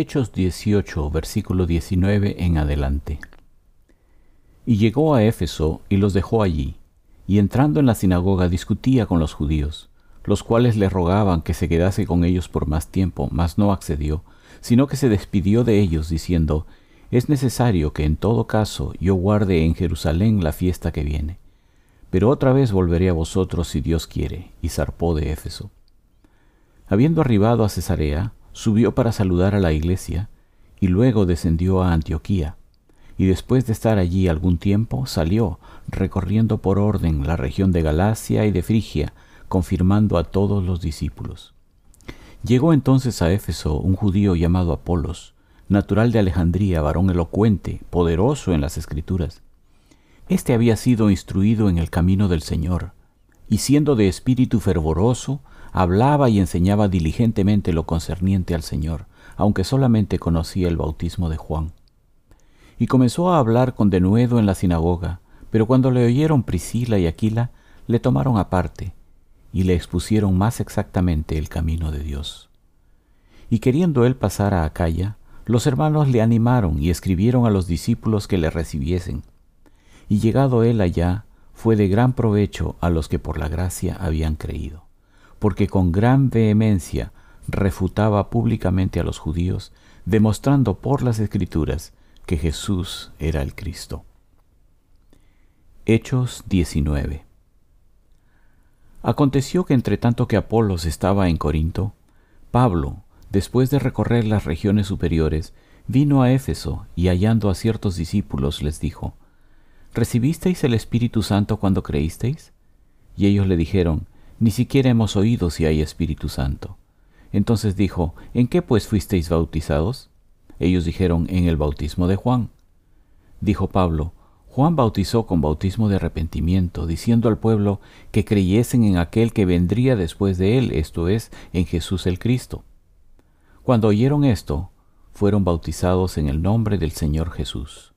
Hechos 18, versículo 19 en adelante. Y llegó a Éfeso y los dejó allí, y entrando en la sinagoga discutía con los judíos, los cuales le rogaban que se quedase con ellos por más tiempo, mas no accedió, sino que se despidió de ellos diciendo, Es necesario que en todo caso yo guarde en Jerusalén la fiesta que viene. Pero otra vez volveré a vosotros si Dios quiere, y zarpó de Éfeso. Habiendo arribado a Cesarea, subió para saludar a la iglesia y luego descendió a Antioquía, y después de estar allí algún tiempo salió, recorriendo por orden la región de Galacia y de Frigia, confirmando a todos los discípulos. Llegó entonces a Éfeso un judío llamado Apolos, natural de Alejandría, varón elocuente, poderoso en las escrituras. Este había sido instruido en el camino del Señor, y siendo de espíritu fervoroso, hablaba y enseñaba diligentemente lo concerniente al Señor, aunque solamente conocía el bautismo de Juan. Y comenzó a hablar con denuedo en la sinagoga, pero cuando le oyeron Priscila y Aquila, le tomaron aparte y le expusieron más exactamente el camino de Dios. Y queriendo él pasar a Acaya, los hermanos le animaron y escribieron a los discípulos que le recibiesen. Y llegado él allá, fue de gran provecho a los que por la gracia habían creído porque con gran vehemencia refutaba públicamente a los judíos, demostrando por las escrituras que Jesús era el Cristo. Hechos 19 Aconteció que entre tanto que Apolos estaba en Corinto, Pablo, después de recorrer las regiones superiores, vino a Éfeso y hallando a ciertos discípulos les dijo, ¿Recibisteis el Espíritu Santo cuando creísteis? Y ellos le dijeron, ni siquiera hemos oído si hay Espíritu Santo. Entonces dijo, ¿En qué pues fuisteis bautizados? Ellos dijeron, En el bautismo de Juan. Dijo Pablo, Juan bautizó con bautismo de arrepentimiento, diciendo al pueblo que creyesen en aquel que vendría después de él, esto es, en Jesús el Cristo. Cuando oyeron esto, fueron bautizados en el nombre del Señor Jesús.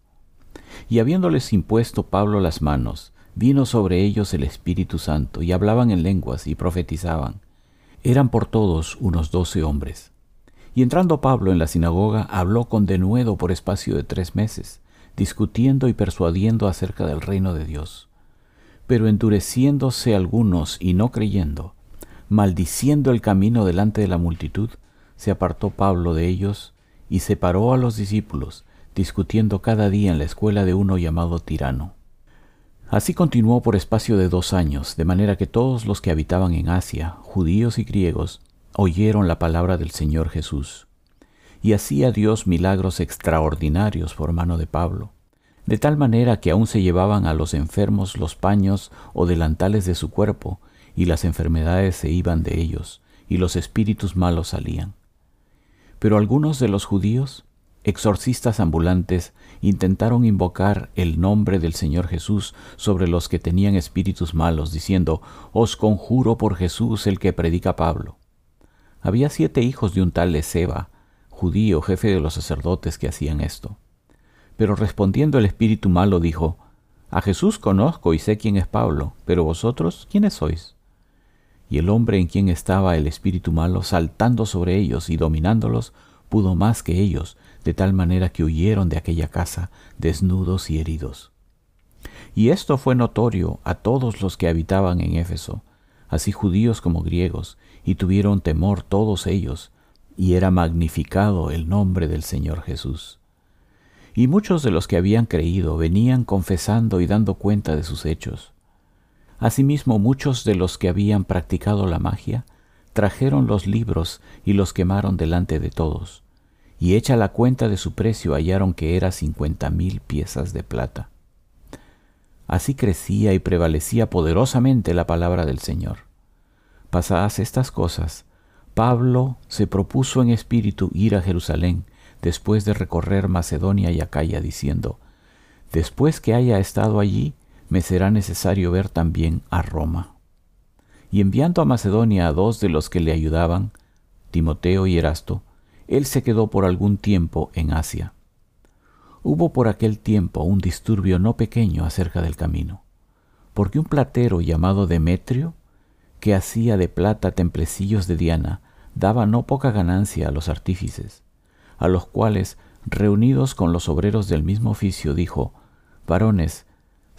Y habiéndoles impuesto Pablo las manos, vino sobre ellos el Espíritu Santo, y hablaban en lenguas y profetizaban. Eran por todos unos doce hombres. Y entrando Pablo en la sinagoga, habló con denuedo por espacio de tres meses, discutiendo y persuadiendo acerca del reino de Dios. Pero endureciéndose algunos y no creyendo, maldiciendo el camino delante de la multitud, se apartó Pablo de ellos y separó a los discípulos, discutiendo cada día en la escuela de uno llamado Tirano. Así continuó por espacio de dos años, de manera que todos los que habitaban en Asia, judíos y griegos, oyeron la palabra del Señor Jesús. Y hacía Dios milagros extraordinarios por mano de Pablo, de tal manera que aún se llevaban a los enfermos los paños o delantales de su cuerpo, y las enfermedades se iban de ellos, y los espíritus malos salían. Pero algunos de los judíos, exorcistas ambulantes intentaron invocar el nombre del Señor Jesús sobre los que tenían espíritus malos, diciendo, Os conjuro por Jesús el que predica Pablo. Había siete hijos de un tal Ezeba, judío, jefe de los sacerdotes, que hacían esto. Pero respondiendo el espíritu malo dijo, A Jesús conozco y sé quién es Pablo, pero vosotros, ¿quiénes sois? Y el hombre en quien estaba el espíritu malo, saltando sobre ellos y dominándolos, pudo más que ellos, de tal manera que huyeron de aquella casa desnudos y heridos. Y esto fue notorio a todos los que habitaban en Éfeso, así judíos como griegos, y tuvieron temor todos ellos, y era magnificado el nombre del Señor Jesús. Y muchos de los que habían creído venían confesando y dando cuenta de sus hechos. Asimismo muchos de los que habían practicado la magia trajeron los libros y los quemaron delante de todos, y hecha la cuenta de su precio hallaron que era cincuenta mil piezas de plata. Así crecía y prevalecía poderosamente la palabra del Señor. Pasadas estas cosas, Pablo se propuso en espíritu ir a Jerusalén después de recorrer Macedonia y Acaya, diciendo, Después que haya estado allí, me será necesario ver también a Roma y enviando a Macedonia a dos de los que le ayudaban, Timoteo y Erasto, él se quedó por algún tiempo en Asia. Hubo por aquel tiempo un disturbio no pequeño acerca del camino, porque un platero llamado Demetrio, que hacía de plata templecillos de Diana, daba no poca ganancia a los artífices, a los cuales, reunidos con los obreros del mismo oficio, dijo, Varones,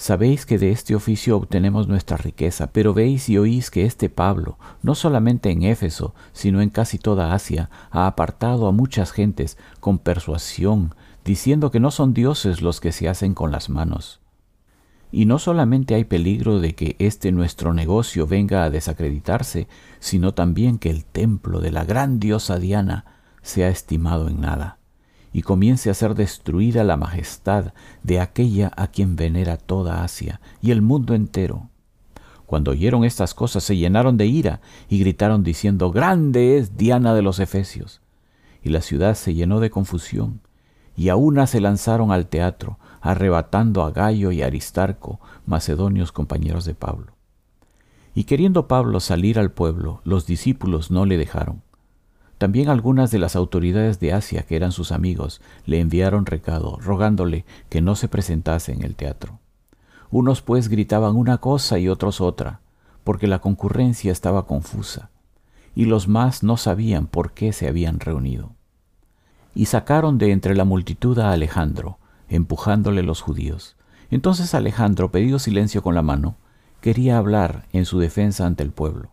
Sabéis que de este oficio obtenemos nuestra riqueza, pero veis y oís que este Pablo, no solamente en Éfeso, sino en casi toda Asia, ha apartado a muchas gentes con persuasión, diciendo que no son dioses los que se hacen con las manos. Y no solamente hay peligro de que este nuestro negocio venga a desacreditarse, sino también que el templo de la gran diosa Diana sea estimado en nada y comience a ser destruida la majestad de aquella a quien venera toda Asia y el mundo entero. Cuando oyeron estas cosas se llenaron de ira y gritaron diciendo, Grande es Diana de los Efesios. Y la ciudad se llenó de confusión, y a una se lanzaron al teatro, arrebatando a Gallo y Aristarco, macedonios compañeros de Pablo. Y queriendo Pablo salir al pueblo, los discípulos no le dejaron también algunas de las autoridades de Asia, que eran sus amigos, le enviaron recado, rogándole que no se presentase en el teatro. Unos pues gritaban una cosa y otros otra, porque la concurrencia estaba confusa, y los más no sabían por qué se habían reunido. Y sacaron de entre la multitud a Alejandro, empujándole los judíos. Entonces Alejandro, pedido silencio con la mano, quería hablar en su defensa ante el pueblo.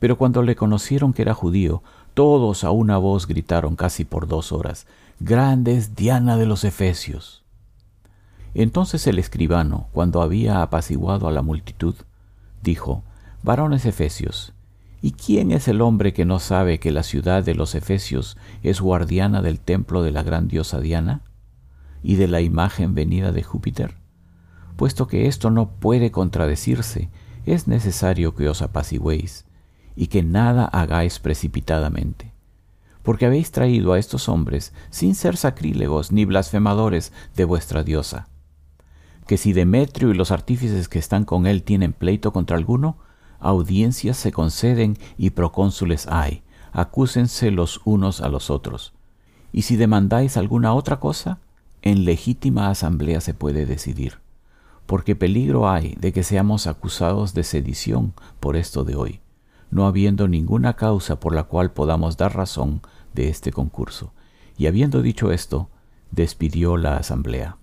Pero cuando le conocieron que era judío, todos a una voz gritaron casi por dos horas, Grande es Diana de los Efesios. Entonces el escribano, cuando había apaciguado a la multitud, dijo, Varones Efesios, ¿y quién es el hombre que no sabe que la ciudad de los Efesios es guardiana del templo de la gran diosa Diana y de la imagen venida de Júpiter? Puesto que esto no puede contradecirse, es necesario que os apaciguéis y que nada hagáis precipitadamente, porque habéis traído a estos hombres sin ser sacrílegos ni blasfemadores de vuestra diosa. Que si Demetrio y los artífices que están con él tienen pleito contra alguno, audiencias se conceden y procónsules hay, acúsense los unos a los otros. Y si demandáis alguna otra cosa, en legítima asamblea se puede decidir, porque peligro hay de que seamos acusados de sedición por esto de hoy no habiendo ninguna causa por la cual podamos dar razón de este concurso. Y habiendo dicho esto, despidió la asamblea.